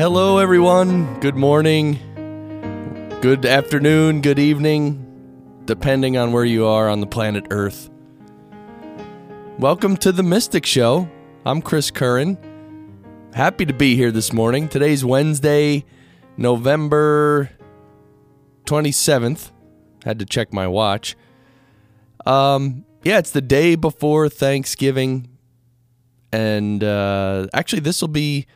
Hello, everyone. Good morning, good afternoon, good evening, depending on where you are on the planet Earth. Welcome to the Mystic Show. I'm Chris Curran. Happy to be here this morning. Today's Wednesday, November 27th. Had to check my watch. Um, yeah, it's the day before Thanksgiving. And uh, actually, this will be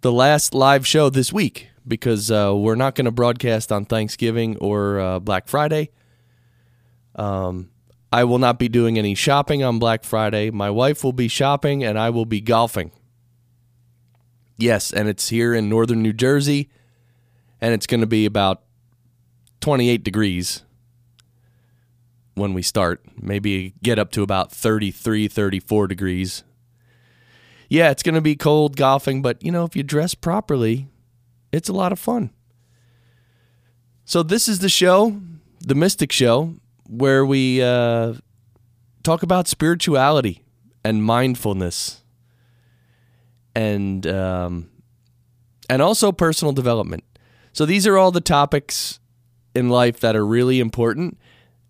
the last live show this week because uh, we're not going to broadcast on Thanksgiving or uh, Black Friday. Um, I will not be doing any shopping on Black Friday. My wife will be shopping and I will be golfing. Yes, and it's here in northern New Jersey, and it's going to be about 28 degrees when we start. Maybe get up to about 33, 34 degrees yeah, it's going to be cold golfing, but you know, if you dress properly, it's a lot of fun. So this is the show, the Mystic Show, where we uh, talk about spirituality and mindfulness, and um, and also personal development. So these are all the topics in life that are really important,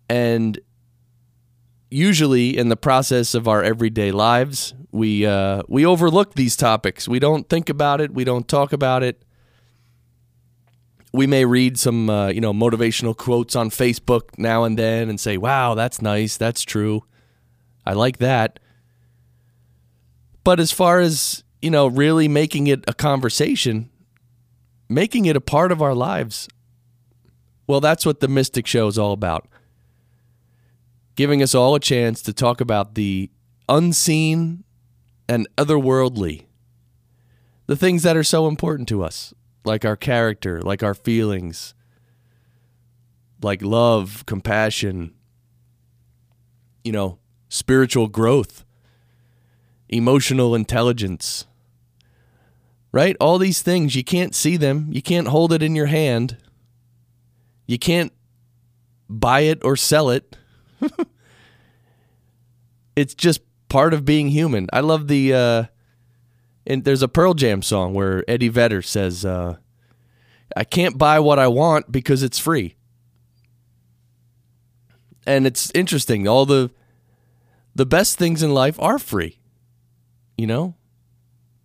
and usually in the process of our everyday lives, we uh, we overlook these topics. We don't think about it. We don't talk about it. We may read some uh, you know motivational quotes on Facebook now and then and say, "Wow, that's nice. That's true. I like that." But as far as you know, really making it a conversation, making it a part of our lives, well, that's what the Mystic Show is all about giving us all a chance to talk about the unseen and otherworldly, the things that are so important to us, like our character, like our feelings, like love, compassion, you know, spiritual growth, emotional intelligence. Right? All these things, you can't see them. You can't hold it in your hand. You can't buy it or sell it. it's just part of being human. I love the uh and there's a Pearl Jam song where Eddie Vedder says uh I can't buy what I want because it's free. And it's interesting. All the the best things in life are free. You know?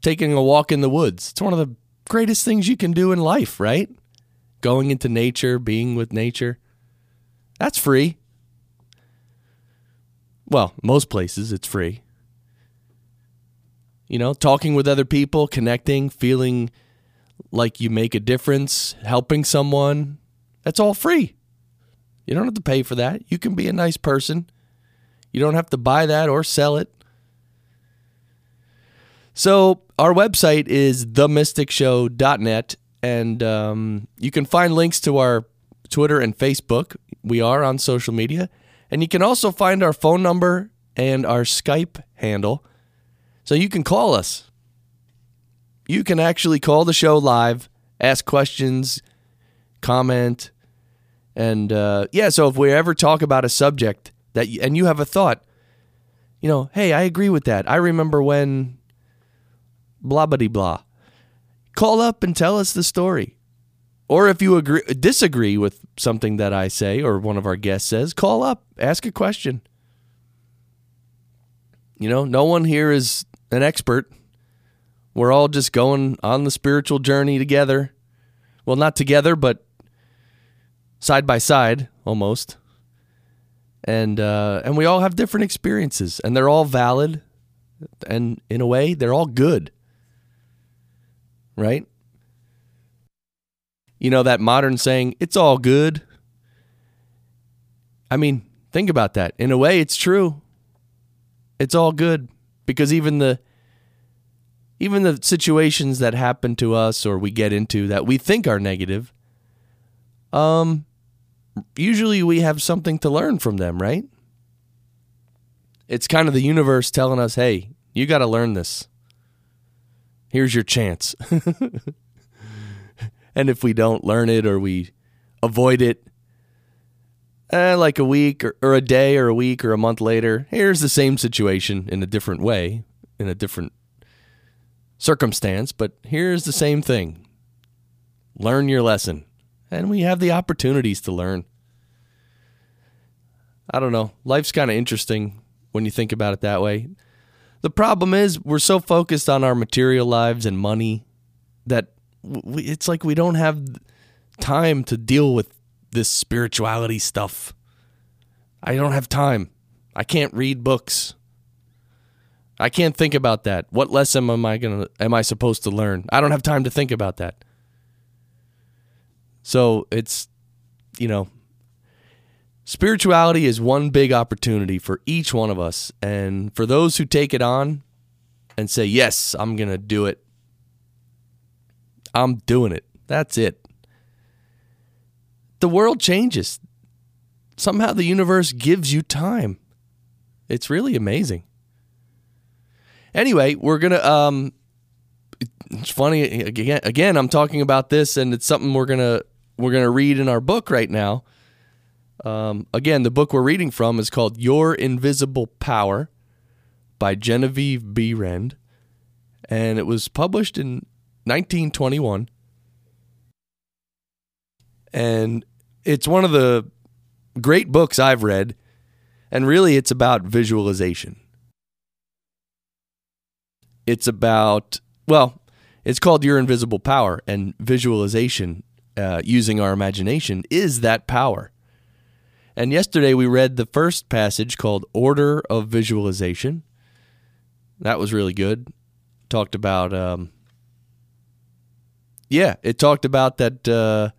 Taking a walk in the woods. It's one of the greatest things you can do in life, right? Going into nature, being with nature. That's free. Well, most places it's free. You know, talking with other people, connecting, feeling like you make a difference, helping someone, that's all free. You don't have to pay for that. You can be a nice person. You don't have to buy that or sell it. So, our website is themysticshow.net, and um, you can find links to our Twitter and Facebook. We are on social media. And you can also find our phone number and our Skype handle. So you can call us. You can actually call the show live, ask questions, comment. And uh, yeah, so if we ever talk about a subject that you, and you have a thought, you know, hey, I agree with that. I remember when blah blah blah. Call up and tell us the story. Or if you agree disagree with something that I say or one of our guests says, call up, ask a question. You know, no one here is an expert. We're all just going on the spiritual journey together. Well, not together, but side by side almost. And uh, and we all have different experiences, and they're all valid, and in a way, they're all good. Right? You know, that modern saying, it's all good. I mean, think about that. In a way, it's true. It's all good because even the even the situations that happen to us or we get into that we think are negative um usually we have something to learn from them, right? It's kind of the universe telling us, "Hey, you got to learn this. Here's your chance." And if we don't learn it or we avoid it, eh, like a week or, or a day or a week or a month later, here's the same situation in a different way, in a different circumstance, but here's the same thing learn your lesson. And we have the opportunities to learn. I don't know. Life's kind of interesting when you think about it that way. The problem is, we're so focused on our material lives and money that we, it's like we don't have time to deal with this spirituality stuff. I don't have time. I can't read books. I can't think about that. What lesson am I going to am I supposed to learn? I don't have time to think about that. So, it's you know, Spirituality is one big opportunity for each one of us. And for those who take it on and say, Yes, I'm going to do it, I'm doing it. That's it. The world changes. Somehow the universe gives you time. It's really amazing. Anyway, we're going to um it's funny again again I'm talking about this and it's something we're going to we're going to read in our book right now um, again, the book we're reading from is called Your Invisible Power by Genevieve Behrend, and it was published in 1921. And it's one of the great books I've read, and really it's about visualization. It's about, well, it's called Your Invisible Power, and visualization uh, using our imagination is that power. And yesterday we read the first passage called Order of Visualization. That was really good. Talked about, um, yeah, it talked about that uh,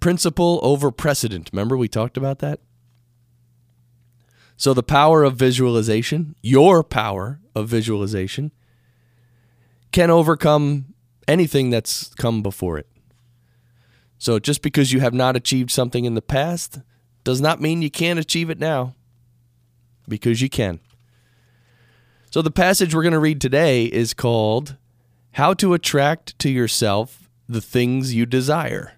principle over precedent. Remember we talked about that? So the power of visualization, your power of visualization, can overcome anything that's come before it. So just because you have not achieved something in the past does not mean you can't achieve it now, because you can. So, the passage we're going to read today is called How to Attract to Yourself the Things You Desire.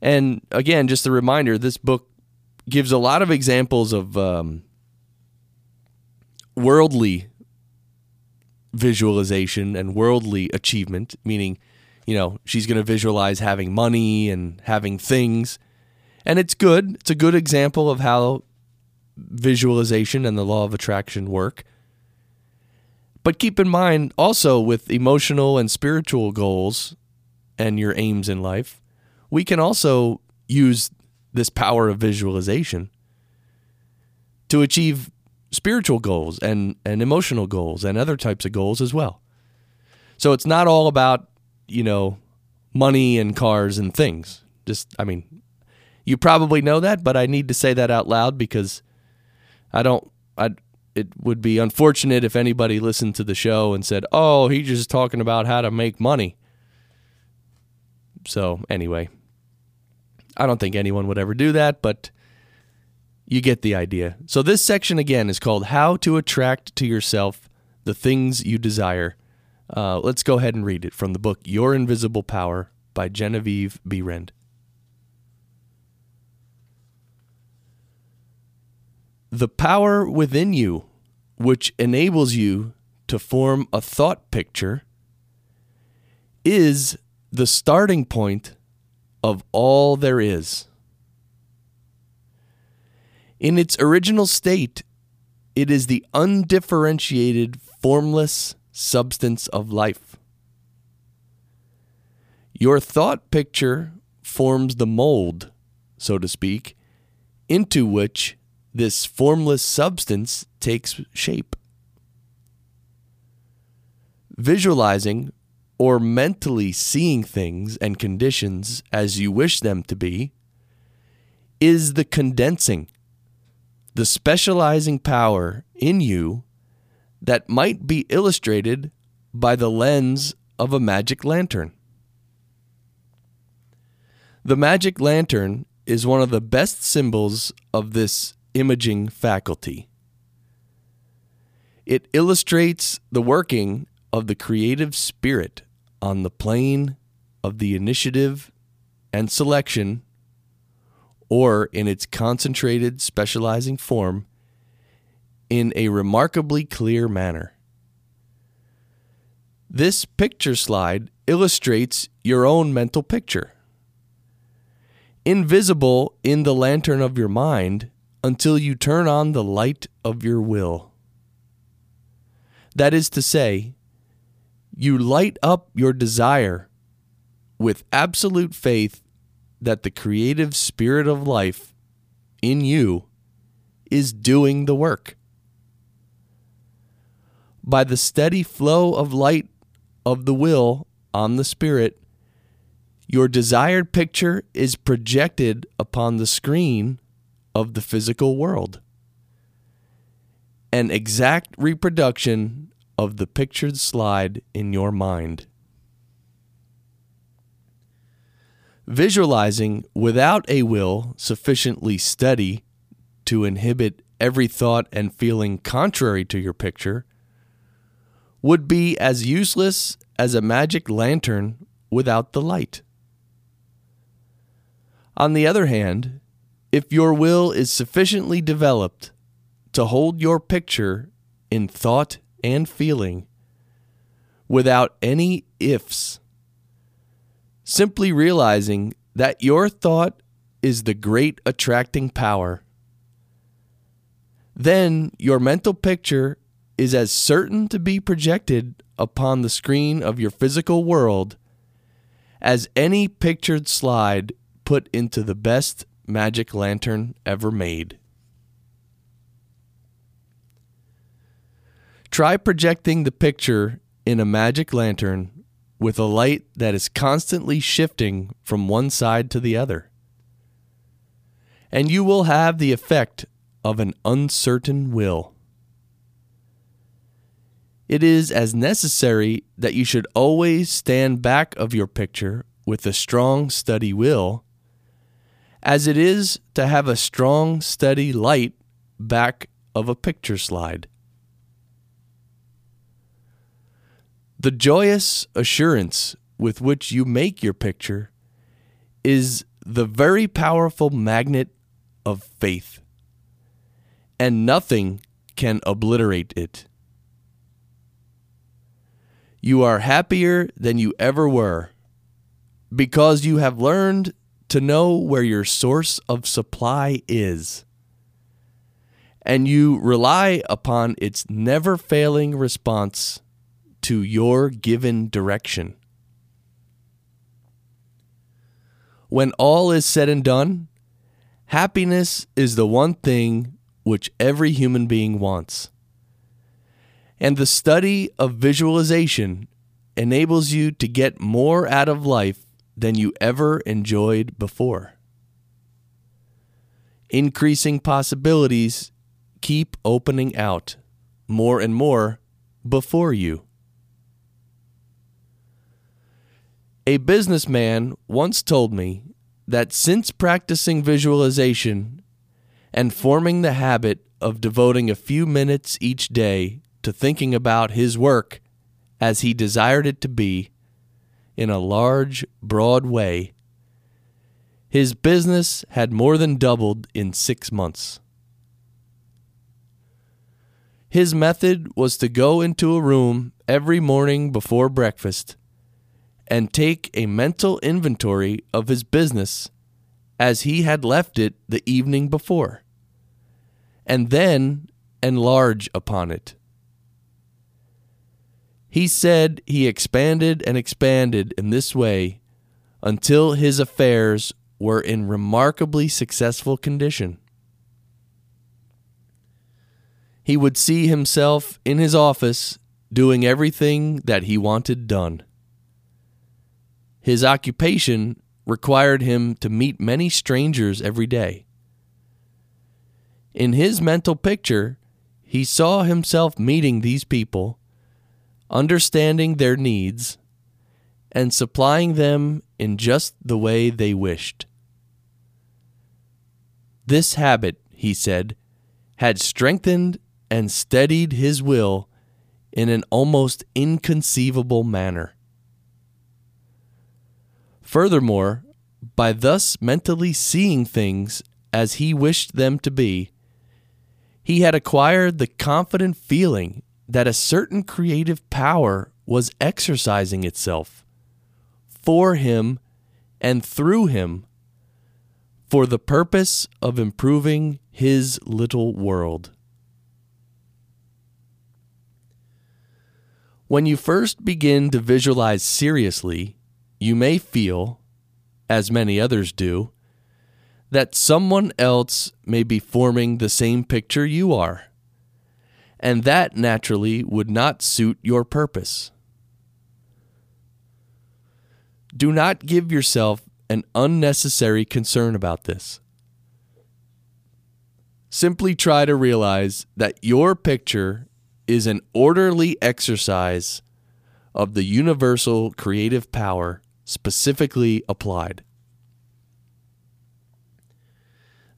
And again, just a reminder this book gives a lot of examples of um, worldly visualization and worldly achievement, meaning you know, she's going to visualize having money and having things. And it's good. It's a good example of how visualization and the law of attraction work. But keep in mind also with emotional and spiritual goals and your aims in life, we can also use this power of visualization to achieve spiritual goals and, and emotional goals and other types of goals as well. So it's not all about you know, money and cars and things. Just, I mean, you probably know that, but I need to say that out loud because I don't, I, it would be unfortunate if anybody listened to the show and said, oh, he's just talking about how to make money. So, anyway, I don't think anyone would ever do that, but you get the idea. So, this section again is called How to Attract to Yourself the Things You Desire uh, let's go ahead and read it from the book Your Invisible Power by Genevieve Behrend. The power within you, which enables you to form a thought picture, is the starting point of all there is. In its original state, it is the undifferentiated, formless, substance of life. Your thought picture forms the mold, so to speak, into which this formless substance takes shape. Visualizing or mentally seeing things and conditions as you wish them to be is the condensing, the specializing power in you that might be illustrated by the lens of a magic lantern. The magic lantern is one of the best symbols of this imaging faculty. It illustrates the working of the creative spirit on the plane of the initiative and selection, or in its concentrated specializing form, in a remarkably clear manner. This picture slide illustrates your own mental picture. Invisible in the lantern of your mind until you turn on the light of your will. That is to say, you light up your desire with absolute faith that the creative spirit of life in you is doing the work. By the steady flow of light of the will on the spirit, your desired picture is projected upon the screen of the physical world. An exact reproduction of the pictured slide in your mind. Visualizing without a will sufficiently steady to inhibit every thought and feeling contrary to your picture would be as useless as a magic lantern without the light. On the other hand, if your will is sufficiently developed to hold your picture in thought and feeling without any ifs, simply realizing that your thought is the great attracting power, then your mental picture is as certain to be projected upon the screen of your physical world as any pictured slide put into the best magic lantern ever made. Try projecting the picture in a magic lantern with a light that is constantly shifting from one side to the other. And you will have the effect of an uncertain will. It is as necessary that you should always stand back of your picture with a strong, steady will as it is to have a strong, steady light back of a picture slide. The joyous assurance with which you make your picture is the very powerful magnet of faith, and nothing can obliterate it. You are happier than you ever were because you have learned to know where your source of supply is. And you rely upon its never failing response to your given direction. When all is said and done, happiness is the one thing which every human being wants. And the study of visualization enables you to get more out of life than you ever enjoyed before. Increasing possibilities keep opening out more and more before you. A businessman once told me that since practicing visualization and forming the habit of devoting a few minutes each day to thinking about his work as he desired it to be in a large, broad way, his business had more than doubled in six months. His method was to go into a room every morning before breakfast and take a mental inventory of his business as he had left it the evening before, and then enlarge upon it. He said he expanded and expanded in this way until his affairs were in remarkably successful condition. He would see himself in his office doing everything that he wanted done. His occupation required him to meet many strangers every day. In his mental picture, he saw himself meeting these people, understanding their needs, and supplying them in just the way they wished. This habit, he said, had strengthened and steadied his will in an almost inconceivable manner. Furthermore, by thus mentally seeing things as he wished them to be, he had acquired the confident feeling that a certain creative power was exercising itself for him and through him for the purpose of improving his little world. When you first begin to visualize seriously, you may feel, as many others do, that someone else may be forming the same picture you are, and that naturally would not suit your purpose. Do not give yourself an unnecessary concern about this. Simply try to realize that your picture is an orderly exercise of the universal creative power specifically applied.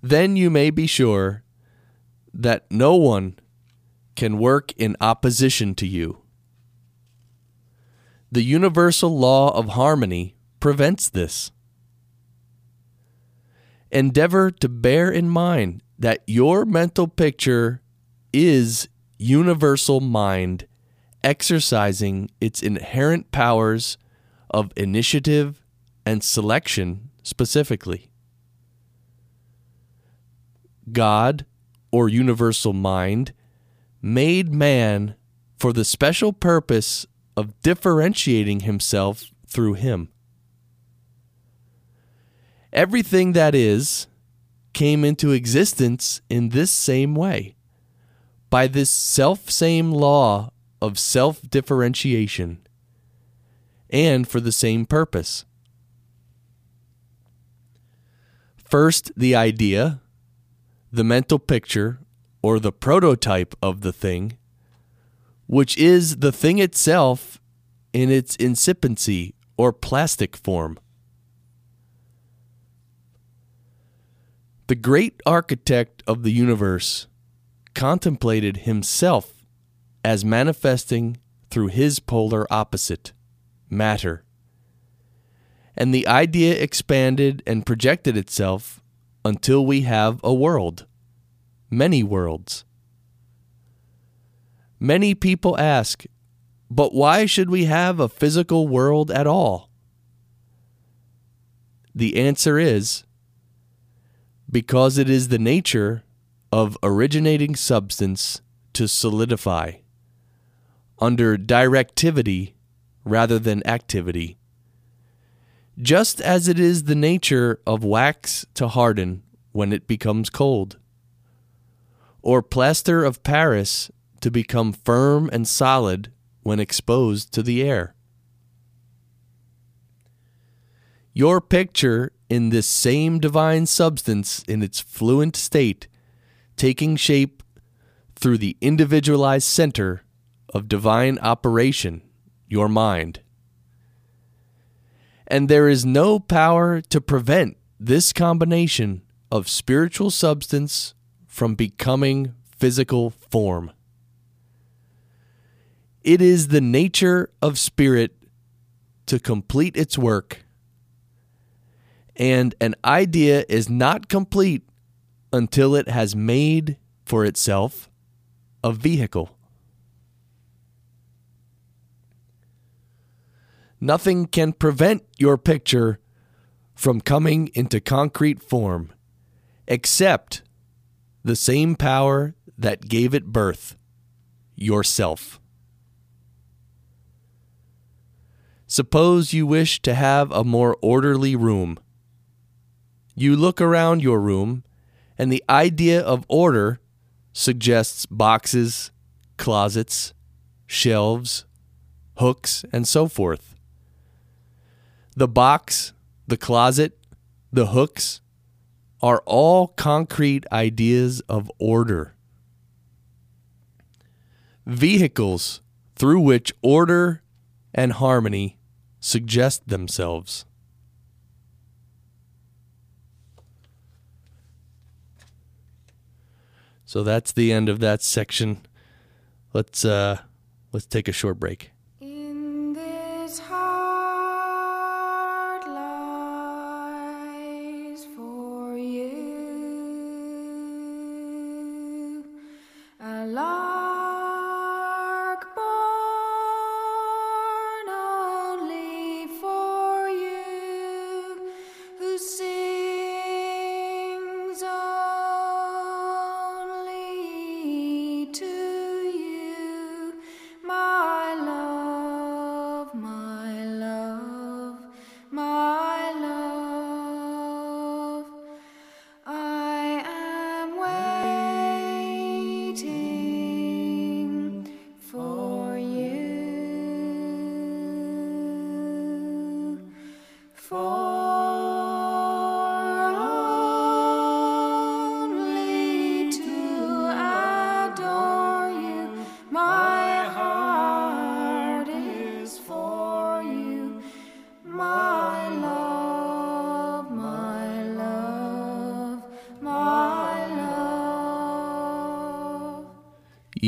Then you may be sure that no one can work in opposition to you. The universal law of harmony prevents this. Endeavor to bear in mind that your mental picture is universal mind exercising its inherent powers of initiative and selection specifically. God, or universal mind, made man for the special purpose of differentiating himself through him. Everything that is came into existence in this same way by this self same law of self differentiation and for the same purpose. First, the idea, the mental picture, or the prototype of the thing, which is the thing itself in its incipiency or plastic form. The great architect of the universe contemplated himself as manifesting through his polar opposite, matter. And the idea expanded and projected itself until we have a world, many worlds. Many people ask, but why should we have a physical world at all? The answer is because it is the nature of originating substance to solidify under directivity rather than activity. Just as it is the nature of wax to harden when it becomes cold, or plaster of Paris to become firm and solid when exposed to the air. Your picture in this same divine substance in its fluent state taking shape through the individualized center of divine operation, your mind. And there is no power to prevent this combination of spiritual substance from becoming physical form. It is the nature of spirit to complete its work, and an idea is not complete until it has made for itself a vehicle. Nothing can prevent your picture from coming into concrete form except the same power that gave it birth yourself. Suppose you wish to have a more orderly room. You look around your room and the idea of order suggests boxes, closets, shelves, hooks, and so forth. The box, the closet, the hooks are all concrete ideas of order. Vehicles through which order and harmony suggest themselves. So that's the end of that section. Let's uh let's take a short break.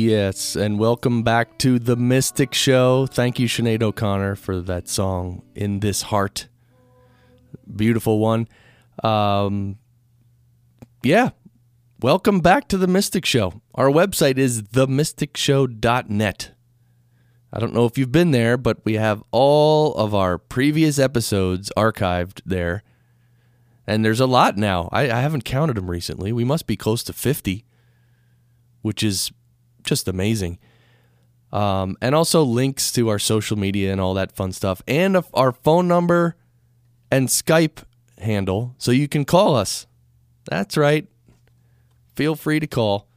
Yes, and welcome back to the Mystic Show. Thank you, Sinead O'Connor, for that song, In This Heart. Beautiful one. Um, yeah, welcome back to the Mystic Show. Our website is themysticshow.net. I don't know if you've been there, but we have all of our previous episodes archived there. And there's a lot now. I, I haven't counted them recently. We must be close to 50, which is just amazing. Um, and also links to our social media and all that fun stuff, and our phone number and Skype handle so you can call us. That's right. Feel free to call.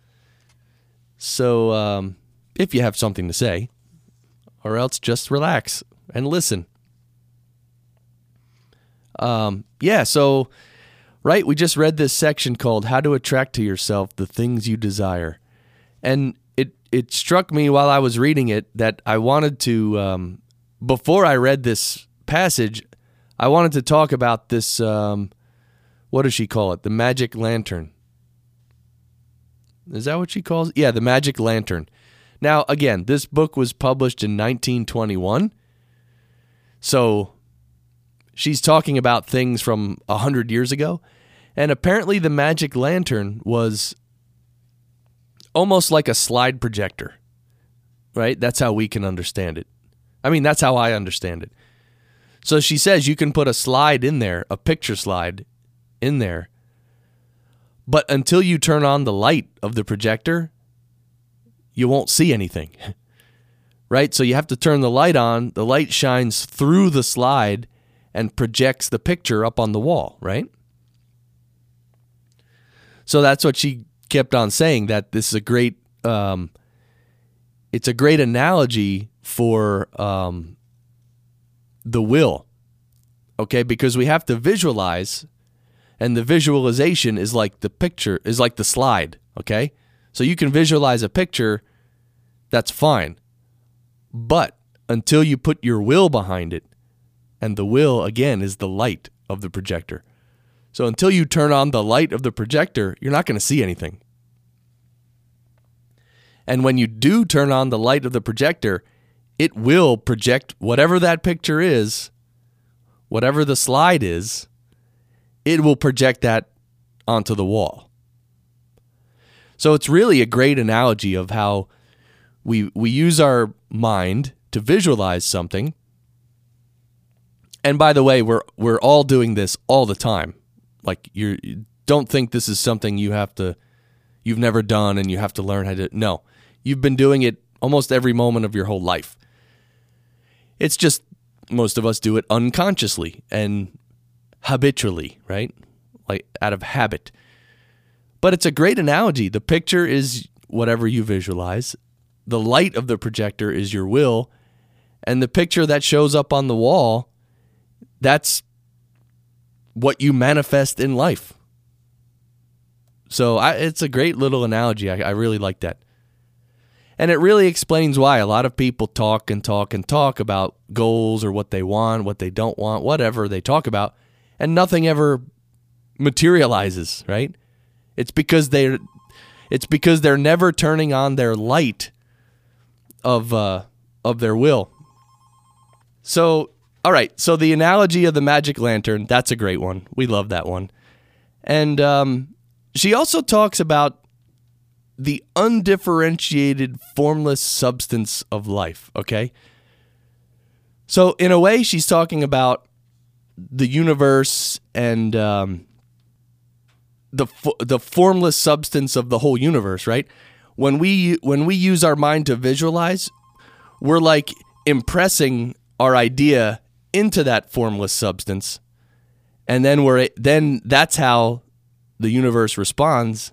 So, um, if you have something to say, or else just relax and listen. Um, yeah, so, right, we just read this section called How to Attract to Yourself the Things You Desire. And it, struck me while I was reading it that I wanted to, um, before I read this passage, I wanted to talk about this, um, what does she call it? The magic lantern. Is that what she calls it? Yeah, the magic lantern. Now, again, this book was published in 1921. So she's talking about things from a 100 years ago. And apparently, the magic lantern was almost like a slide projector, right? That's how we can understand it. I mean, that's how I understand it. So she says you can put a slide in there, a picture slide in there. But until you turn on the light of the projector, you won't see anything. right? So you have to turn the light on. The light shines through the slide and projects the picture up on the wall, right? So that's what she kept on saying that this is a great um, it's a great analogy for um, the will. Okay, because we have to visualize and the visualization is like the picture is like the slide, okay? So you can visualize a picture that's fine. But until you put your will behind it, and the will again is the light of the projector. So until you turn on the light of the projector, you're not going to see anything. And when you do turn on the light of the projector, it will project whatever that picture is, whatever the slide is, it will project that onto the wall. So it's really a great analogy of how we we use our mind to visualize something. And by the way, we're we're all doing this all the time. Like you don't think this is something you have to you've never done and you have to learn how to no. You've been doing it almost every moment of your whole life. It's just most of us do it unconsciously and habitually, right? Like out of habit. But it's a great analogy. The picture is whatever you visualize, the light of the projector is your will, and the picture that shows up on the wall, that's what you manifest in life. So I, it's a great little analogy. I, I really like that. And it really explains why a lot of people talk and talk and talk about goals or what they want, what they don't want, whatever they talk about, and nothing ever materializes, right? It's because they're it's because they're never turning on their light of uh, of their will. So, all right. So the analogy of the magic lantern, that's a great one. We love that one. And um, she also talks about the undifferentiated, formless substance of life. Okay. So, in a way, she's talking about the universe and um, the fo- the formless substance of the whole universe, right? When we when we use our mind to visualize, we're like impressing our idea into that formless substance, and then we're then that's how the universe responds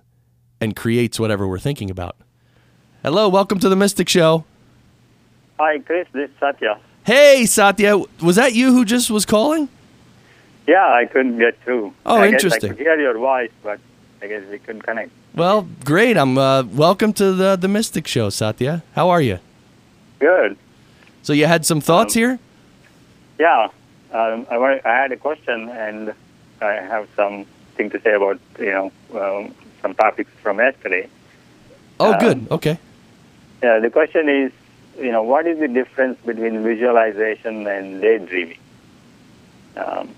and creates whatever we're thinking about. Hello, welcome to the Mystic Show. Hi, Chris. This is Satya. Hey, Satya, was that you who just was calling? Yeah, I couldn't get through. Oh, I interesting. Guess I could hear your voice, but I guess we couldn't connect. Well, great. I'm uh, welcome to the the Mystic Show, Satya. How are you? Good. So you had some thoughts here? Yeah. Um, I, I had a question, and I have something to say about you know um, some topics from yesterday. Oh, Um, good. Okay. Yeah, the question is, you know, what is the difference between visualization and daydreaming? Um,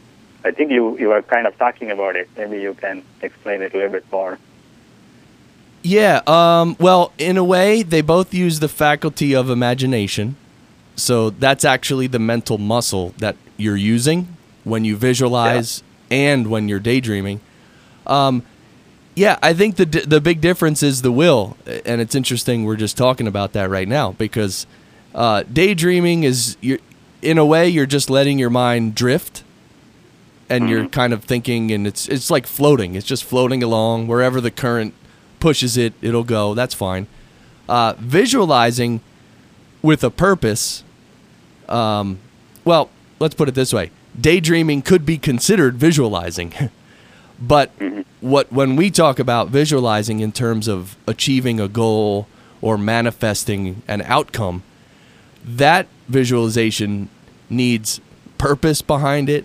I think you, you were kind of talking about it. Maybe you can explain it a little bit more. Yeah. Um, well, in a way, they both use the faculty of imagination. So that's actually the mental muscle that you're using when you visualize and when you're daydreaming. Um, yeah, I think the the big difference is the will, and it's interesting we're just talking about that right now because uh, daydreaming is you in a way you're just letting your mind drift, and you're kind of thinking, and it's it's like floating. It's just floating along wherever the current pushes it, it'll go. That's fine. Uh, visualizing with a purpose. Um, well, let's put it this way: daydreaming could be considered visualizing. But what when we talk about visualizing in terms of achieving a goal or manifesting an outcome, that visualization needs purpose behind it,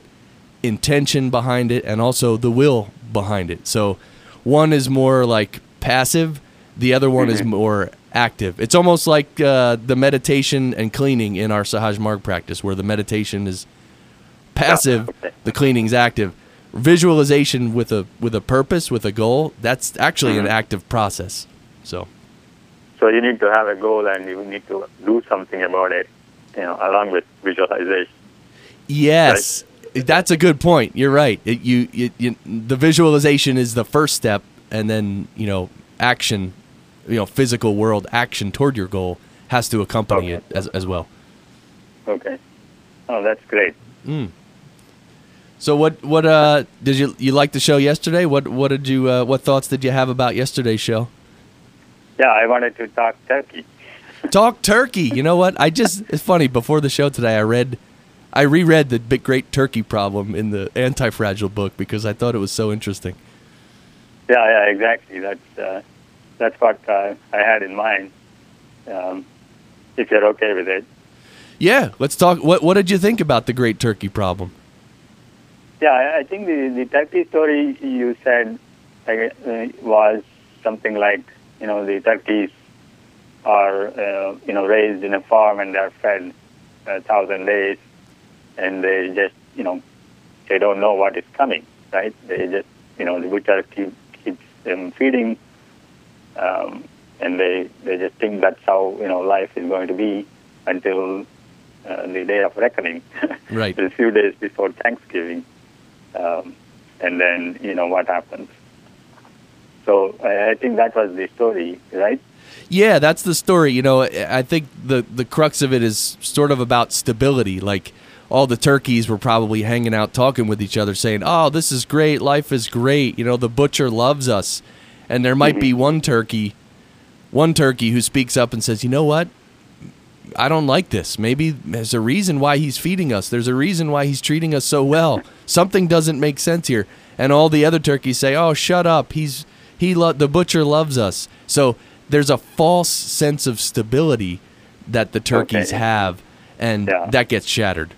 intention behind it, and also the will behind it. So one is more like passive, the other one is more active. It's almost like uh, the meditation and cleaning in our Sahaj Marg practice, where the meditation is passive, the cleaning's active. Visualization with a with a purpose, with a goal, that's actually an Mhm. active process. So So you need to have a goal and you need to do something about it, you know, along with visualization. yes, that's a good point. You're right. It, you, you, you the visualization is the first step, and then you know action, you know physical world action toward your goal has to accompany Okay. it as as well. Okay. Oh, that's great. So what what uh did you you like the show yesterday? What what did you uh, what thoughts did you have about yesterday's show? Yeah, I wanted to talk turkey. Talk turkey. You know what? I just it's funny. Before the show today, I read, I reread the Big Great Turkey Problem in the Antifragile book because I thought it was so interesting. Yeah, yeah, exactly. That's uh, that's what uh, I had in mind. Um, if you're okay with it. Yeah, let's talk. What what did you think about the Great Turkey Problem? Yeah, I- I think the, the turkey story you said uh, uh, was something like, you know, the turkeys are, uh, you know, raised in a farm and they're fed a thousand days and they just, you know, they don't know what is coming, right? They just, you know, the butcher keep, keeps them feeding um, and they, they just think that's how, you know, life is going to be until uh, the day of reckoning. Right. a few days before Thanksgiving, um, and then you know what happens. So I, I think that was the story, right? Yeah, that's the story. You know, I think the the crux of it is sort of about stability. Like all the turkeys were probably hanging out talking with each other saying, "Oh, this is great. Life is great. You know, the butcher loves us." And there might be one turkey one turkey who speaks up and says, "You know what? I don't like this. Maybe there's a reason why he's feeding us. There's a reason why he's treating us so well. Something doesn't make sense here." And all the other turkeys say, "Oh, shut up. He's he lo- the butcher loves us." So there's a false sense of stability that the turkeys Okay. have, and Yeah. that gets shattered.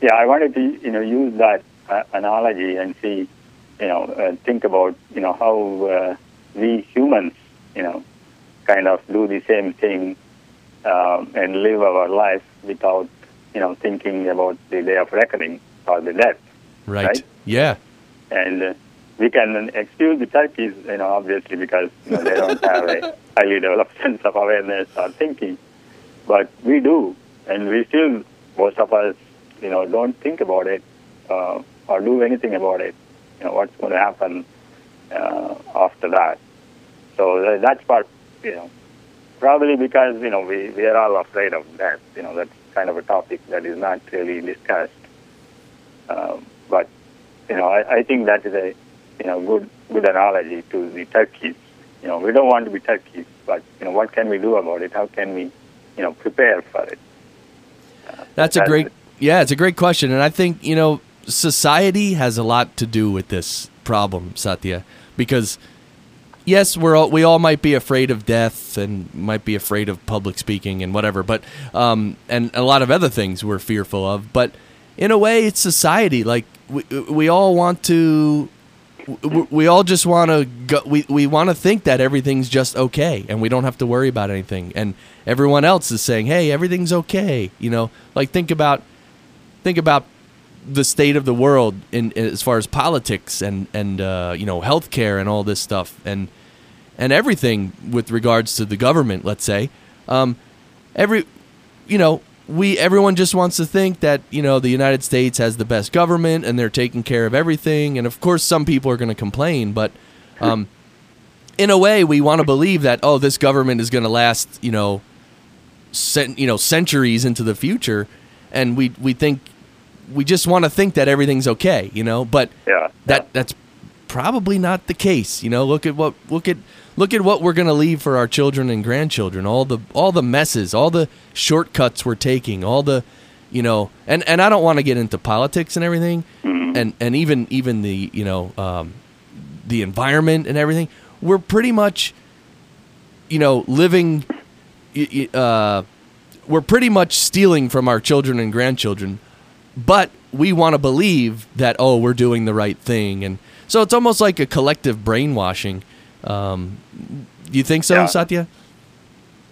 Yeah, I wanted to you know use that uh, analogy and see, you know, uh, think about you know how uh, we humans, you know, kind of do the same thing um, and live our life without you know thinking about the day of reckoning or the death. Right? Right. Yeah. and uh, we can excuse the turkeys, you know, obviously because you know, they don't have a highly developed sense of awareness or thinking, but we do, and we still, most of us, you know, don't think about it uh, or do anything about it. You know, what's going to happen uh, after that? So that's part, you know, probably because you know we we are all afraid of death. You know, that's kind of a topic that is not really discussed. Um, but you know, I, I think that is a you know good good analogy to the turkeys. You know, we don't want to be turkeys, but you know, what can we do about it? How can we, you know, prepare for it? That's a great yeah, it's a great question, and I think you know society has a lot to do with this problem, Satya, because yes, we're all, we all might be afraid of death and might be afraid of public speaking and whatever, but um, and a lot of other things we're fearful of, but in a way, it's society. Like we we all want to w- we all just want to go we, we want to think that everything's just okay and we don't have to worry about anything and everyone else is saying hey everything's okay you know like think about think about the state of the world in, in as far as politics and and uh, you know healthcare and all this stuff and and everything with regards to the government let's say um, every you know we everyone just wants to think that you know the United States has the best government and they're taking care of everything. And of course some people are going to complain but um, in a way we want to believe that oh this government is going to last you know cent- you know centuries into the future. And we we think we just want to think that everything's okay you know? But Yeah. that that's probably not the case you know? Look at what look at look at what we're going to leave for our children and grandchildren. All the all the messes all the shortcuts we're taking all the you know and and I don't want to get into politics and everything. And and even even the you know um, the environment and everything. We're pretty much you know living uh, we're pretty much stealing from our children and grandchildren but we want to believe that oh we're doing the right thing and so it's almost like a collective brainwashing um, do you think so Yeah. satya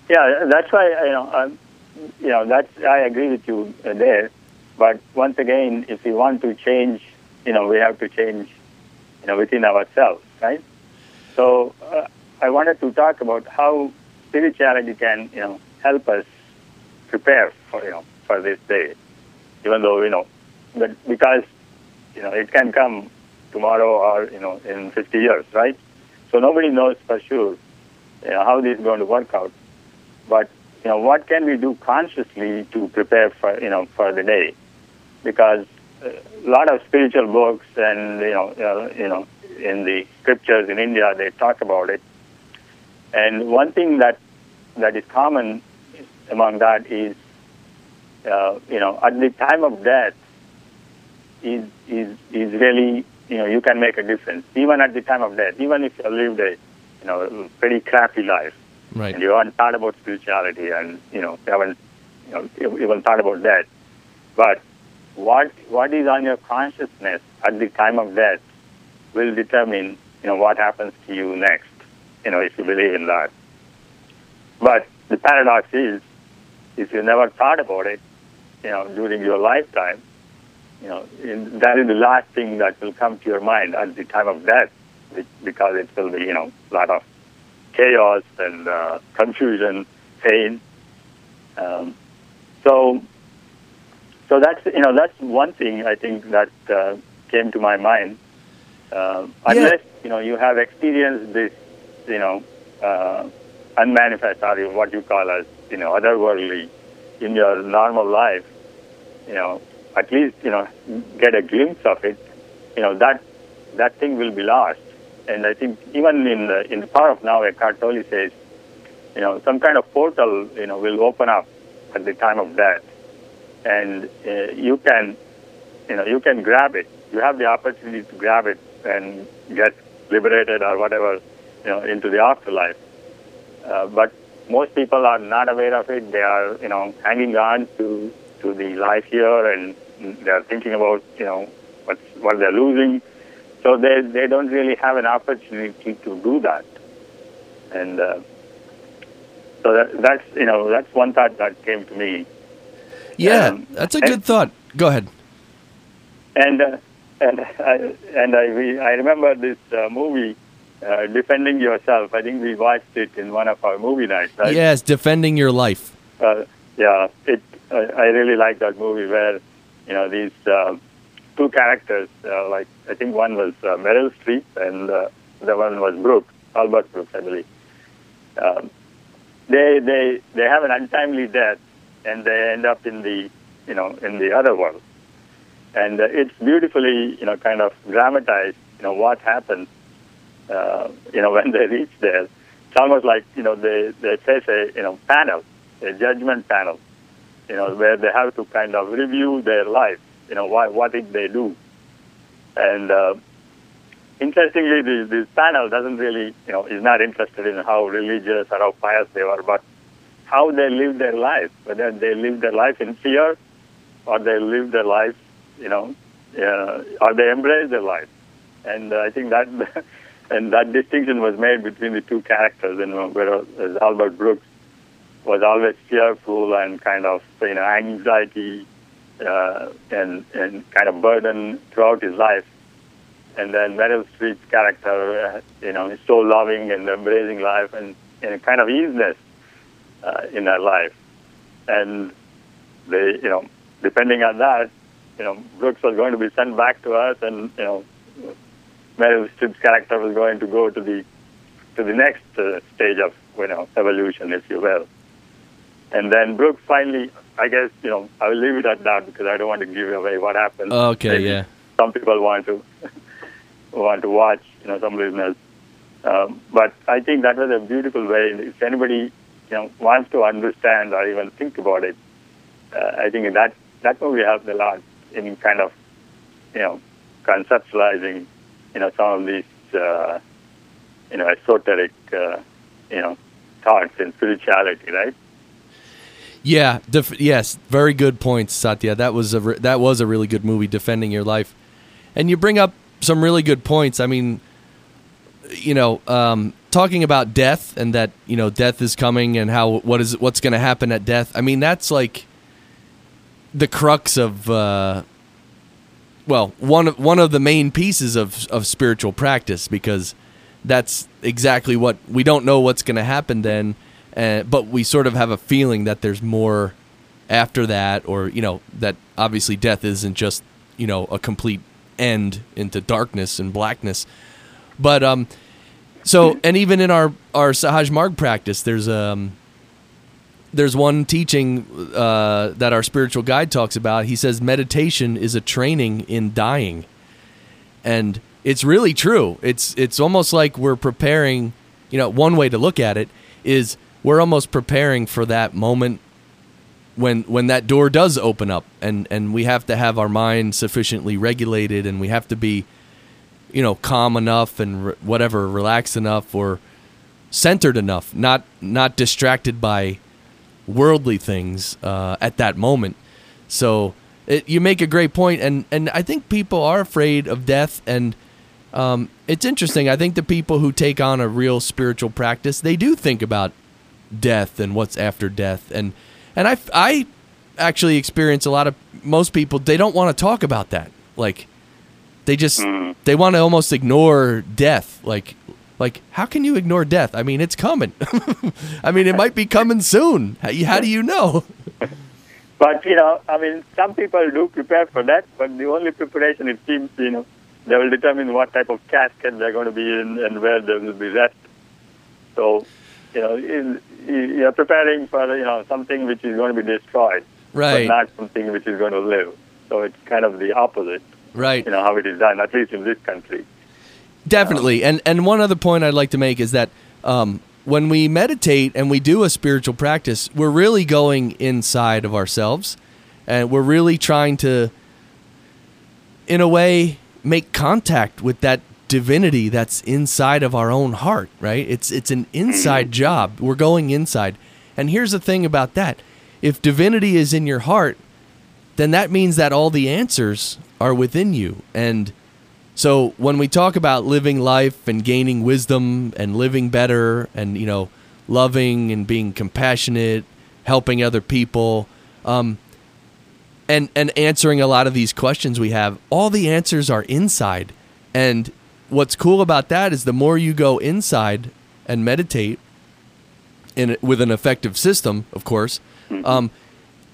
Yeah, that's why you know, um, you know, that's I agree with you there. But once again, if we want to change, you know, we have to change, you know, within ourselves, right? So uh, I wanted to talk about how spirituality can, you know, help us prepare for, you know, for this day, even though you know, but because you know it can come tomorrow or you know in 50 years, right? So nobody knows for sure, you know, how this is going to work out. But you know what can we do consciously to prepare for you know for the day? Because a lot of spiritual books and you know uh, you know in the scriptures in India they talk about it. And one thing that that is common among that is uh, you know at the time of death is is is really you know you can make a difference. Even at the time of death even if you lived a you know pretty crappy life right. and you haven't thought about spirituality and you know you haven't you know you haven't thought about that but what what is on your consciousness at the time of death will determine you know what happens to you next you know if you believe in that. But the paradox is if you never thought about it you know during your lifetime you know in, that is the last thing that will come to your mind at the time of death because it will be you know a lot of chaos and uh, confusion, pain. Um, so, so that's you know that's one thing I think that uh, came to my mind. Uh, unless you know you have experienced this, you know, uh, unmanifest or what you call as you know otherworldly in your normal life, you know, at least you know get a glimpse of it. You know that that thing will be lost. And I think even in the in the power of now, Eckhart Tolle says, you know, some kind of portal, you know, will open up at the time of death, and uh, you can, you know, you can grab it. You have the opportunity to grab it and get liberated or whatever, you know, into the afterlife. Uh, but most people are not aware of it. They are, you know, hanging on to to the life here, and they are thinking about, you know, what what they're losing. So they they don't really have an opportunity to do that, and uh, so that, that's you know that's one thought that came to me. yeah Um, that's a and- good thought go ahead And uh, and I, and I I remember this uh, movie, uh, Defending Yourself. I think we watched it in one of our movie nights. Right? yes defending your life Uh, yeah, it. I I really like that movie where, you know, these uh, two characters. Uh, like I think one was uh, Meryl Streep and uh, the one was Brooke, Albert Brooks, I believe. Um, they they they have an untimely death, and they end up in the you know in the other world, and uh, it's beautifully you know kind of dramatized. You know what happens. Uh, you know when they reach there, it's almost like you know they they face a you know panel, a judgment panel, you know where they have to kind of review their life. You know what what did they do, and uh, interestingly, this, this panel doesn't really you know is not interested in how religious or how pious they were, but how they live their life, whether they live their life in fear or they live their life, you know, uh, or they embrace their life. and uh, I think that and that distinction was made between the two characters. You know, whereas Albert Brooks was always fearful and kind of you know anxiety uh, and and kind of burden throughout his life. And then Meryl Streep's character, uh, you know, is so loving and embracing life and, and kind of easiness uh, in her life. And they, you know, depending on that, you know, Brooks was going to be sent back to Earth, and you know, Meryl Streep's character was going to go to the to the next uh, stage of you know evolution, if you will. And then Brooke finally, I guess, you know, I will leave it at that because I don't want to give away what happened. Okay, Maybe yeah. Some people want to want to watch, you know, some listeners. Um, but I think that was a beautiful way. If anybody, you know, wants to understand or even think about it, uh, I think that that movie helped a lot in kind of, you know, conceptualizing, you know, some of these, uh, you know, esoteric, uh, you know, thoughts in spirituality, right? Yeah, def- yes, very good points, Satya. That was a re- that was a really good movie, defending your life, and you bring up some really good points. I mean, you know, um, talking about death and that you know death is coming and how what is what's going to happen at death. I mean, that's like the crux of uh, well, one of one of the main pieces of of spiritual practice because that's exactly what we don't know what's going to happen then, uh, but we sort of have a feeling that there's more after that, or you know that obviously death isn't just you know a complete end into darkness and blackness, but um, so and even in our our Sahaj Marg practice, there's um there's one teaching uh, that our spiritual guide talks about. He says meditation is a training in dying, and it's really true. It's it's almost like we're preparing. You know, one way to look at it is we're almost preparing for that moment when when that door does open up, and and we have to have our mind sufficiently regulated, and we have to be, you know, calm enough and re- whatever, relaxed enough or centered enough, not not distracted by worldly things uh, at that moment. So it, you make a great point, and and I think people are afraid of death, and um, it's interesting. I think the people who take on a real spiritual practice, they do think about death and what's after death, and and I I actually experience a lot of most people they don't want to talk about that, like they just Mm. they want to almost ignore death, like. Like, how can you ignore death? I mean, it's coming. I mean, it might be coming soon. How, how do you know? But you know, I mean, some people do prepare for that, but the only preparation it seems, you know, they will determine what type of casket they're going to be in and where they will be rest. So, you know, you- you're preparing for you know something which is going to be destroyed, Right. but not something which is going to live. So it's kind of the opposite, Right. you know, how it is done, at least in this country. Definitely. And and one other point I'd like to make is that um, when we meditate and we do a spiritual practice, we're really going inside of ourselves, and we're really trying to, in a way, make contact with that divinity that's inside of our own heart. Right? It's it's an inside job. We're going inside. And here's the thing about that: if divinity is in your heart, then that means that all the answers are within you and so when we talk about living life and gaining wisdom and living better and you know loving and being compassionate, helping other people, um, and and answering a lot of these questions we have, all the answers are inside. And what's cool about that is the more you go inside and meditate, in with an effective system, of course, um,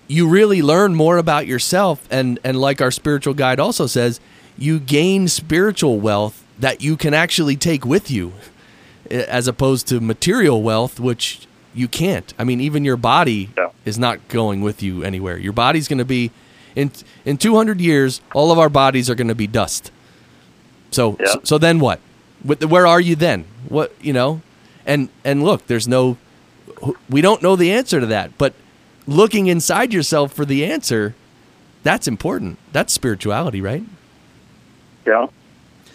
you really learn more about yourself and and like our spiritual guide also says you gain spiritual wealth that you can actually take with you eh, as opposed to material wealth which you can't. I mean even your body Yeah. is not going with you anywhere. Your body's going to be in in 200 years all of our bodies are going to be dust. So, Yeah. so so then what? Where are you then? What you know? And and look there's no we don't know the answer to that but looking inside yourself for the answer that's important. That's spirituality right Yeah,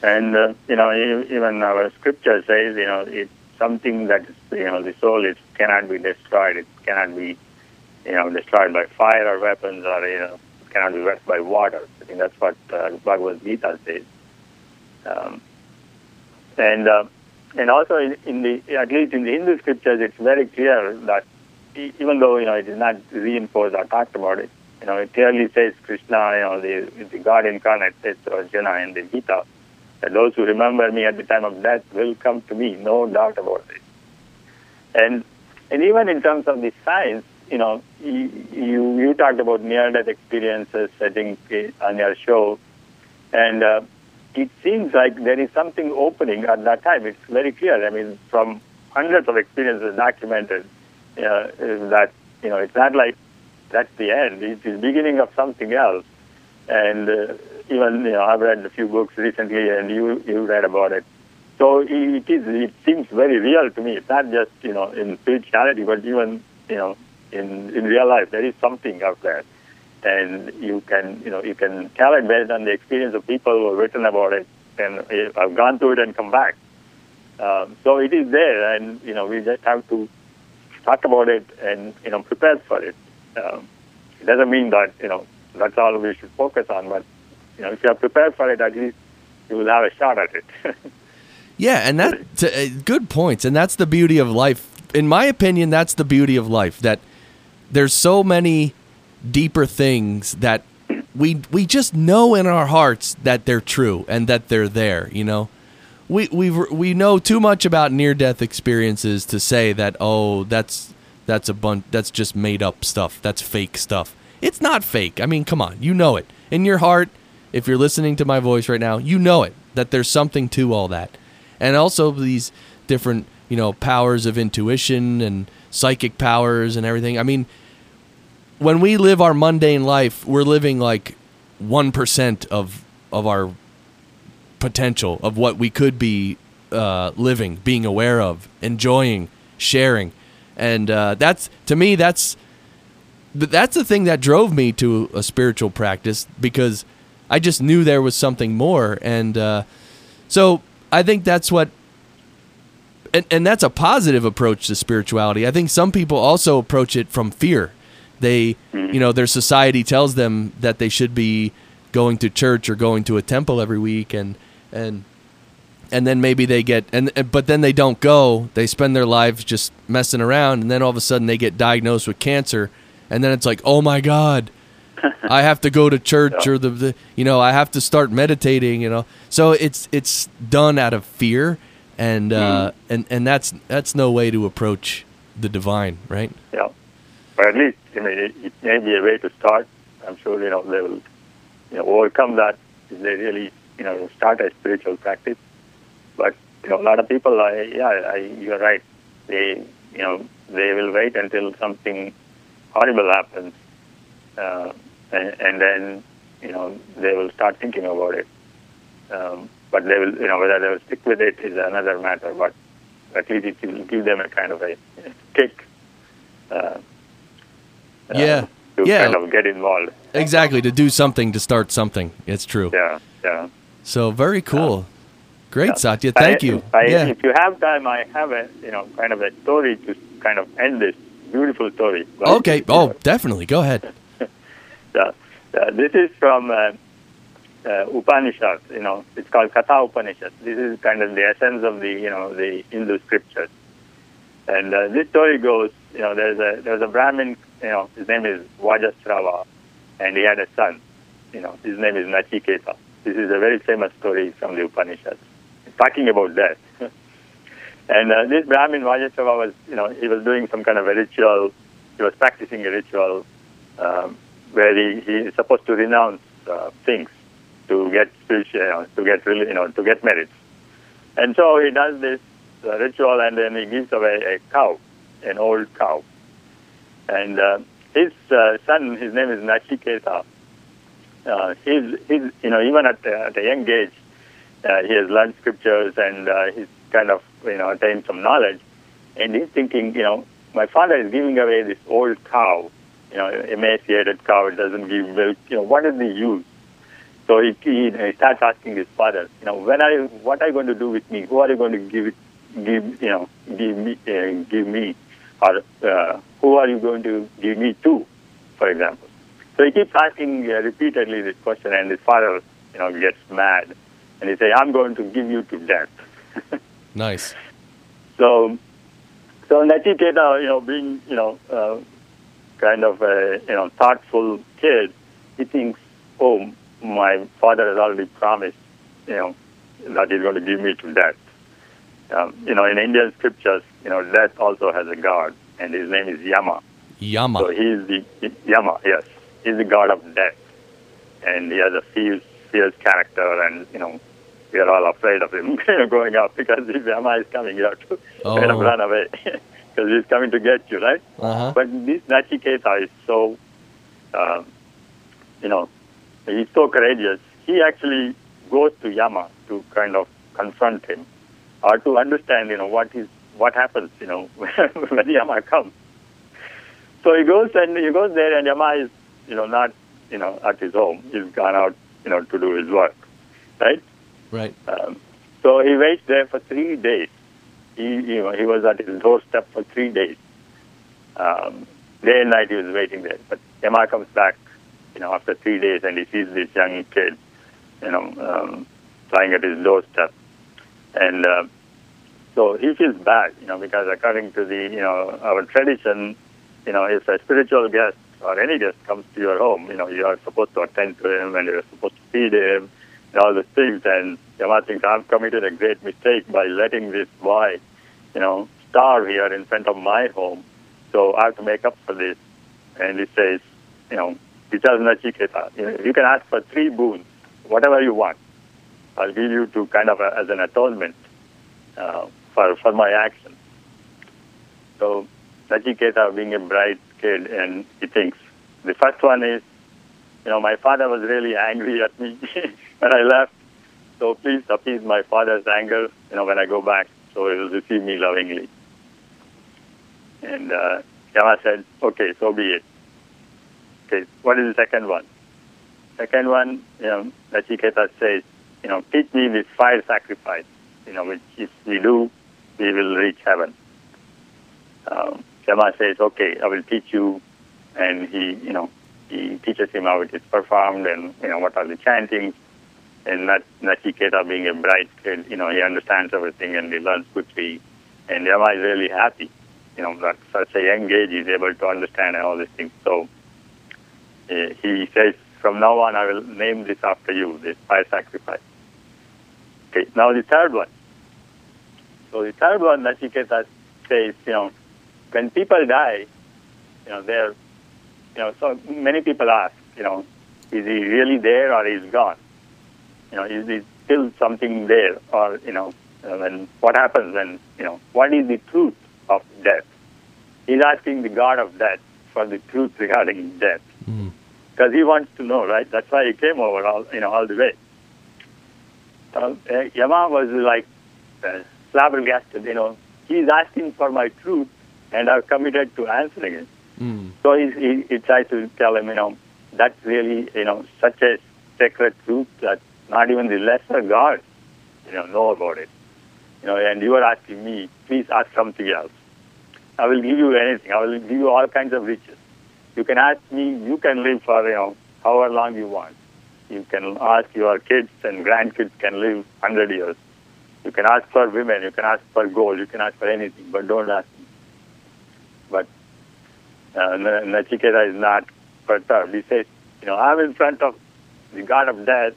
and uh, you know, even our scripture says, you know, it's something that you know, the soul is cannot be destroyed. It cannot be, you know, destroyed by fire or weapons, or you know, cannot be wet by water. I think that's what uh, Bhagavad Gita says. Um, and uh, and also in, in the at least in the Hindu scriptures, it's very clear that even though you know it is not reinforced or talked about it, you know it clearly says Krishna, you know the the God incarnate says to Arjuna in the Gita that those who remember me at the time of death will come to me, no doubt about it. And and even in terms of the science, you know, you you, you talked about near-death experiences, I think, on your show, and uh, it seems like there is something opening at that time. It's very clear. I mean, from hundreds of experiences documented, uh, that you know, it's not like that's the end. It's the beginning of something else. And uh, even you know, I've read a few books recently, and you you read about it. So it is. It seems very real to me. It's not just you know in spirituality, but even you know in in real life, there is something out there, and you can you know you can tell it based on the experience of people who have written about it, and I've gone through it and come back. Um, so it is there, and you know we just have to talk about it and you know prepare for it. Um, it doesn't mean that you know that's all we should focus on, but you know if you are prepared for it, at least you will have a shot at it. Yeah, and that uh, good points, and that's the beauty of life. In my opinion, that's the beauty of life. That there's so many deeper things that we we just know in our hearts that they're true and that they're there. You know, we we we know too much about near death experiences to say that oh that's that's a bunch that's just made up stuff. That's fake stuff. It's not fake. I mean, come on, you know it in your heart. If you're listening to my voice right now, you know it that there's something to all that and also these different you know powers of intuition and psychic powers and everything. I mean, when we live our mundane life, we're living like one percent of of our potential of what we could be uh, living, being aware of, enjoying, sharing, and uh, that's to me that's that's the thing that drove me to a spiritual practice because I just knew there was something more, and uh, so I think that's what and, and that's a positive approach to spirituality. I think some people also approach it from fear. They, you know, their society tells them that they should be going to church or going to a temple every week and and and then maybe they get and but then they don't go. They spend their lives just messing around and then all of a sudden they get diagnosed with cancer and then it's like, "Oh my god, I have to go to church or the, the you know I have to start meditating you know so it's it's done out of fear and uh, and and that's that's no way to approach the divine right Yeah. But at least, I mean, it, it may be a way to start. I'm sure, you know, they will, you know, overcome that if they really, you know, start a spiritual practice. But, a lot of people, I, yeah, I, you're right. They, you know, they will wait until something horrible happens. Uh, and, and then, you know, they will start thinking about it. Um, but they will, you know, whether they will stick with it is another matter. But at least it will give them a kind of a kick. Uh, uh, Yeah. To Yeah. kind of get involved. exactly to do something to start something it's true Yeah. Yeah. so very cool great. Satya thank I- you I, yeah If you have time, I have a, you know, kind of a story to kind of end this beautiful story. But- okay oh definitely go ahead Yeah. Uh, this is from uh, uh, Upanishad. You know, it's called Katha Upanishad. This is kind of the essence of the you know the Hindu scriptures. And uh, this story goes, you know, there's a there's a Brahmin. You know, his name is Vajasrava, and he had a son. You know, his name is Nachiketa. This is a very famous story from the Upanishads, talking about death. and uh, this Brahmin Vajasrava was, you know, he was doing some kind of a ritual. He was practicing a ritual. Um, where he, he is supposed to renounce uh, things to get spiritual, to get really, you know, to get merits. And so he does this uh, ritual, and then he gives away a cow, an old cow. And uh, his uh, son, his name is Nachiketa. Uh, he's, he's, you know, even at, uh, at a young age, uh, he has learned scriptures and uh, he's kind of, you know, attained some knowledge. And he's thinking, you know, my father is giving away this old cow you know, emaciated cow, it doesn't give milk. You know, what is the use? So he, he, he starts asking his father, you know, when are you, what are you going to do with me? Who are you going to give it, give, you know, give me, uh, give me, or uh, who are you going to give me to, for example? So he keeps asking uh, repeatedly this question, and his father, you know, gets mad, and he say, "I'm going to give you to death." Nice. So, so Nachiketa, you know, being you know, uh, kind of a you know thoughtful kid, he thinks, "Oh, my father has already promised, you know, that he's going to give me to death." Um, you know, in Indian scriptures, you know, death also has a god, and his name is Yama. Yama. So he is the Yama, yes. He's the god of death. And he has a fierce, fierce character, and, you know, we are all afraid of him growing up because if Yama is coming, you have to kind of Oh. run away because he's coming to get you, right? Uh-huh. But this Nachiketa is so, uh, you know, he's so courageous. He actually goes to Yama to kind of confront him or to understand, you know, what is what happens, you know, when Yama comes. So he goes and he goes there, and Yama is, you know, not, you know, at his home. He's gone out, you know, to do his work, right? Right. Um, so he waits there for three days. He, you know, he was at his doorstep for three days. Um, day and night he was waiting there. But Yama comes back, you know, after three days, and he sees this young kid, you know, um, lying at his doorstep, and uh, so he feels bad, you know, because according to the, you know, our tradition, you know, if a spiritual guest or any guest comes to your home, you know, you are supposed to attend to him and you're supposed to feed him all the things. And Yama thinks, I've committed a great mistake by letting this boy, you know, starve here in front of my home. So I have to make up for this. And he says, you know, he tells Nachiketa, you, can ask for three boons, whatever you want. I'll give you to kind of a, as an atonement uh, for, for my action. So Nachiketa being a bright kid, and he thinks the first one is, you know, my father was really angry at me when I left. So please appease my father's anger, you know, when I go back, so he will receive me lovingly. And uh, Yama said, okay, so be it. Okay, what is the second one? Second one, you know, Nachiketa says, you know, teach me this fire sacrifice, you know, which if we do, we will reach heaven. Um, Yama says, okay, I will teach you. And he, you know, he teaches him how it is performed and, you know, what are the chantings. And Nach- Nachiketa being a bright kid, you know, he understands everything and he learns quickly. And Yama is really happy, you know, that such a young age he's able to understand all these things. So uh, he says, from now on, I will name this after you, this fire sacrifice. Okay, now the third one. So the third one, Nachiketa says, you know, when people die, you know, they're, you know, so many people ask, you know, is he really there or is gone? You know, is he still something there or, you know, uh, when, what happens when, you know, what is the truth of death? He's asking the God of death for the truth regarding death Mm. because he wants to know, right? That's why he came over all, you know, all the way. Uh, uh, Yama was like uh, flabbergasted, you know. He's asking for my truth, and I've committed to answering it. Mm. So he, he, he tried to tell him, you know, that's really, you know, such a sacred truth that not even the lesser gods, you know, know about it. You know, and you are asking me, please ask something else. I will give you anything. I will give you all kinds of riches. You can ask me, you can live for, you know, however long you want. You can ask your kids and grandkids can live 100 years. You can ask for women, you can ask for gold, you can ask for anything, but don't ask uh, Nachiketa is not perturbed. He says, you know, I'm in front of the God of death,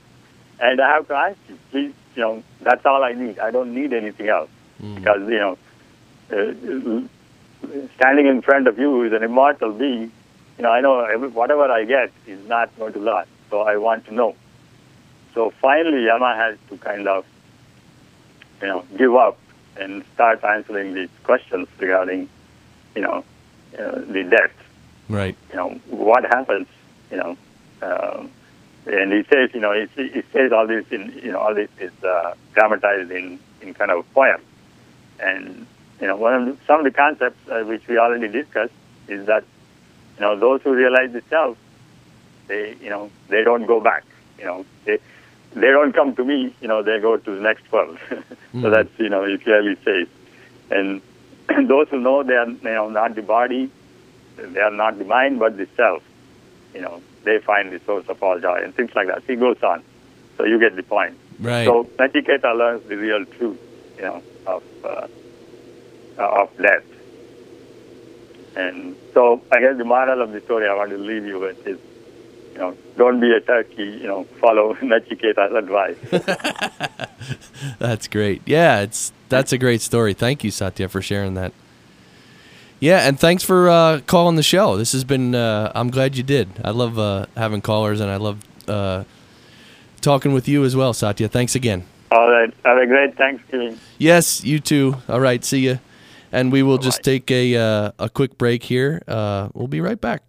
and I have to ask you, please, you know, that's all I need. I don't need anything else. Mm. Because, you know, uh, standing in front of you is an immortal being. You know, I know every, whatever I get is not going to last, so I want to know. So finally, Yama has to kind of, you know, give up and start answering these questions regarding, you know, uh, the death Right. you know, what happens, you know. Um, and he says, you know, he, he says all this in, you know, all this is uh, dramatized in, in kind of a poem. And, you know, one of the, some of the concepts uh, which we already discussed is that, you know, those who realize the self, they, you know, they don't go back, you know, they, they don't come to me, you know, they go to the next world. so Mhm. that's, you know, he clearly says. And those who know they are, you know, not the body, they are not the mind but the self. You know, they find the source of all joy and things like that. He goes on. So you get the point. Right. So Nachiketa learns the real truth, you know, of uh, of death. And so I guess the moral of the story I want to leave you with is, you know, don't be a turkey, you know, follow Nachiketa's advice. That's great. Yeah, it's that's a great story. Thank you, Satya, for sharing that. Yeah, and thanks for uh, calling the show. This has been. Uh, I'm glad you did. I love uh, having callers, and I love uh, talking with you as well, Satya. Thanks again. All right. Have a great Thanksgiving. Yes, you too. All right, see you. And we will just take a uh, a quick break here. Uh, we'll be right back.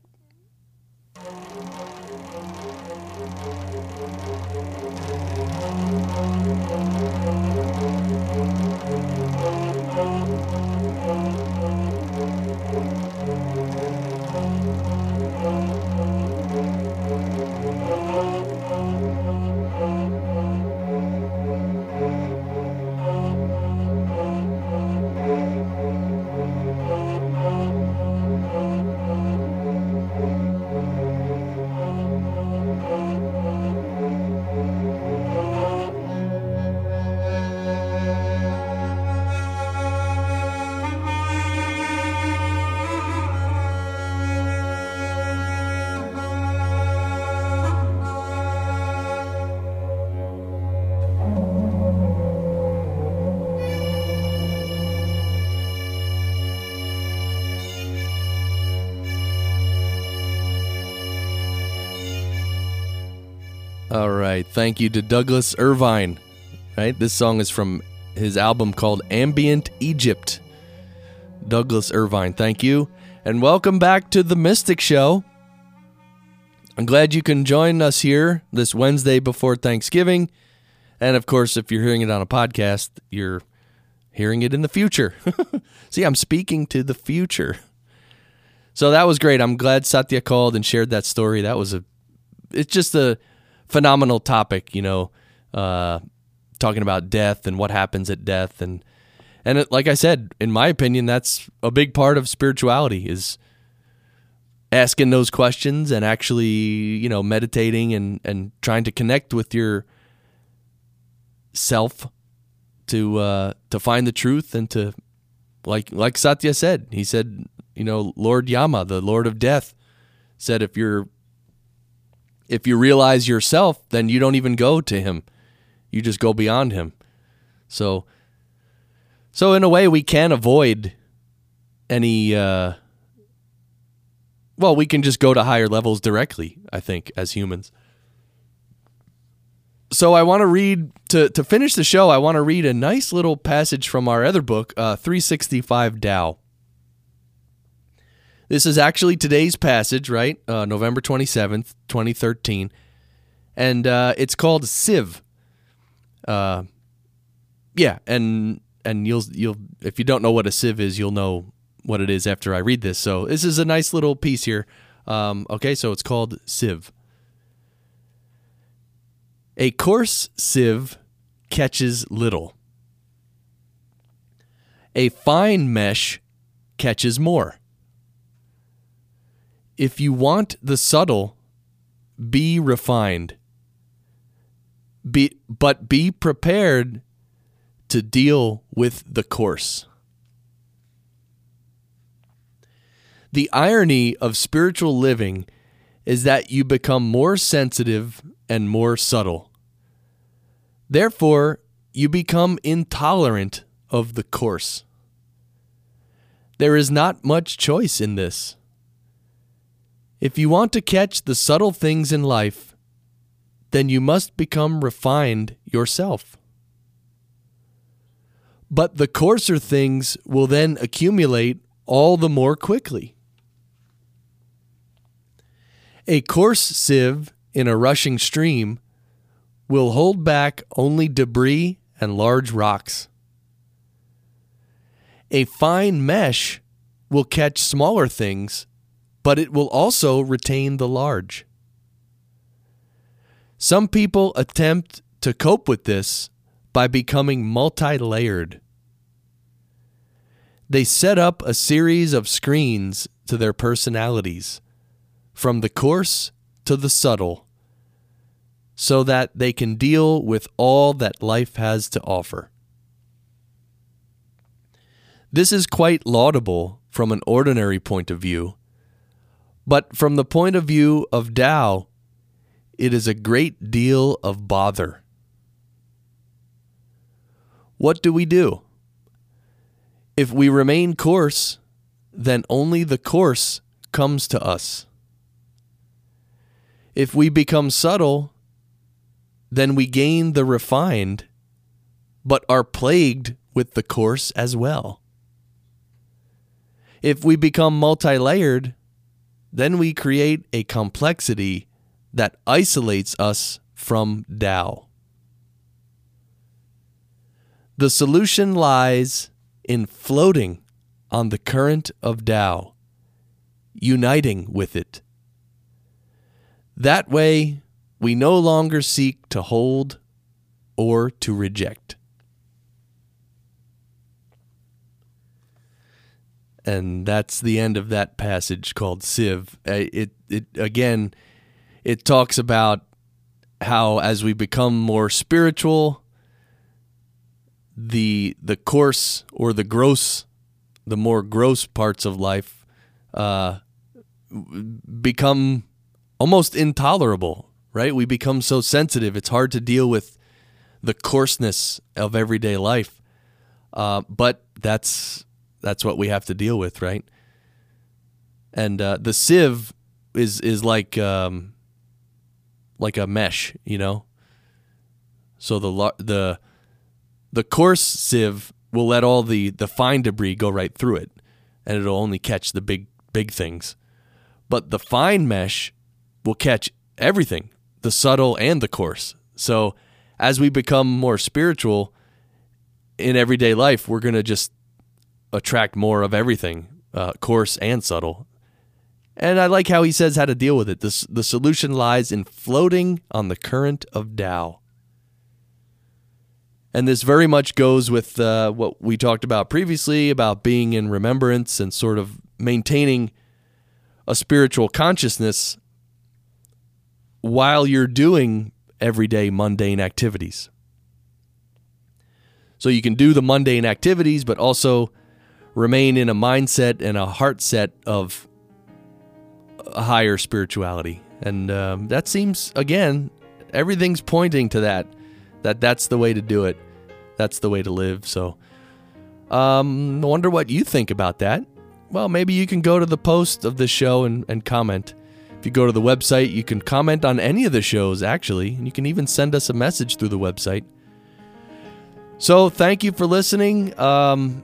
All right. Thank you to Douglas Irvine. Right? This song is from his album called Ambient Egypt. Douglas Irvine, thank you. And welcome back to the Mystic Show. I'm glad you can join us here this Wednesday before Thanksgiving. And of course, if you're hearing it on a podcast, you're hearing it in the future. See, I'm speaking to the future. So that was great. I'm glad Satya called and shared that story. That was a it's just a phenomenal topic, you know, uh, talking about death and what happens at death, and and it, like I said, in my opinion, that's a big part of spirituality is asking those questions and actually, you know, meditating and and trying to connect with your self to uh, to find the truth and to like like Satya said, he said, you know, Lord Yama, the Lord of Death, said if you're if you realize yourself, then you don't even go to him. You just go beyond him. So so in a way we can avoid any uh well, we can just go to higher levels directly, I think, as humans. So I want to read to to finish the show, I want to read a nice little passage from our other book, uh 365 Tao. This is actually today's passage, right? Uh, November 27th, 2013. And uh, it's called Sieve. Uh, yeah, and and you'll you'll if you don't know what a sieve is, you'll know what it is after I read this. So this is a nice little piece here. Um, okay, so it's called sieve. A coarse sieve catches little. A fine mesh catches more. If you want the subtle, be refined. Be, but be prepared to deal with the coarse. The irony of spiritual living is that you become more sensitive and more subtle. Therefore, you become intolerant of the coarse. There is not much choice in this. If you want to catch the subtle things in life, then you must become refined yourself. But the coarser things will then accumulate all the more quickly. A coarse sieve in a rushing stream will hold back only debris and large rocks. A fine mesh will catch smaller things, but it will also retain the large. Some people attempt to cope with this by becoming multi layered. They set up a series of screens to their personalities, from the coarse to the subtle, so that they can deal with all that life has to offer. This is quite laudable from an ordinary point of view, but from the point of view of Tao, it is a great deal of bother. What do we do? If we remain coarse, then only the coarse comes to us. If we become subtle, then we gain the refined, but are plagued with the coarse as well. If we become multi layered, then we create a complexity that isolates us from Tao. The solution lies in floating on the current of Tao, uniting with it. That way, we no longer seek to hold or to reject. And that's the end of that passage called Sieve. It, it again, it talks about how as we become more spiritual, the the coarse or the gross, the more gross parts of life, uh, become almost intolerable. Right? We become so sensitive; it's hard to deal with the coarseness of everyday life. Uh, but that's that's what we have to deal with, right? And uh, the sieve is is like um, like a mesh, you know. So the the the coarse sieve will let all the the fine debris go right through it, and it'll only catch the big big things. But the fine mesh will catch everything, the subtle and the coarse. So as we become more spiritual in everyday life, we're to just attract more of everything, uh, coarse and subtle. And I like how he says how to deal with it. The, the solution lies in floating on the current of Tao. And this very much goes with uh, what we talked about previously about being in remembrance and sort of maintaining a spiritual consciousness while you're doing everyday mundane activities. So you can do the mundane activities, but also remain in a mindset and a heart set of a higher spirituality. And um, that seems, again, everything's pointing to that, that that's the way to do it. That's the way to live. So um, I wonder what you think about that. Well, maybe you can go to the post of this show and, and comment. If you go to the website, you can comment on any of the shows, actually, and you can even send us a message through the website. So, thank you for listening. Um,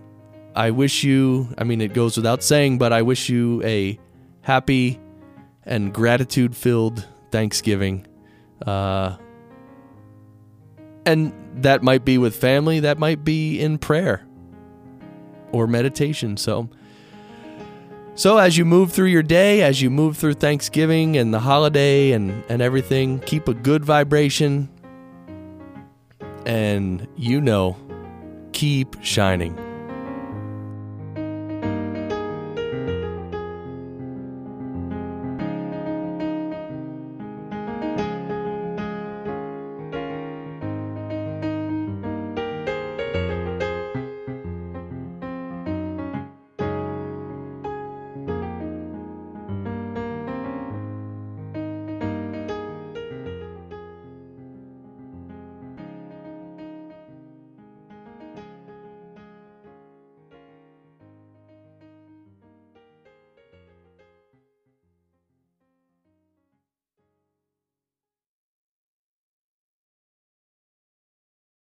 I wish you, I mean, it goes without saying, but I wish you a happy and gratitude filled Thanksgiving. Uh, and that might be with family, that might be in prayer or meditation. So, so as you move through your day, as you move through Thanksgiving and the holiday and, and everything, keep a good vibration. And you know, keep shining.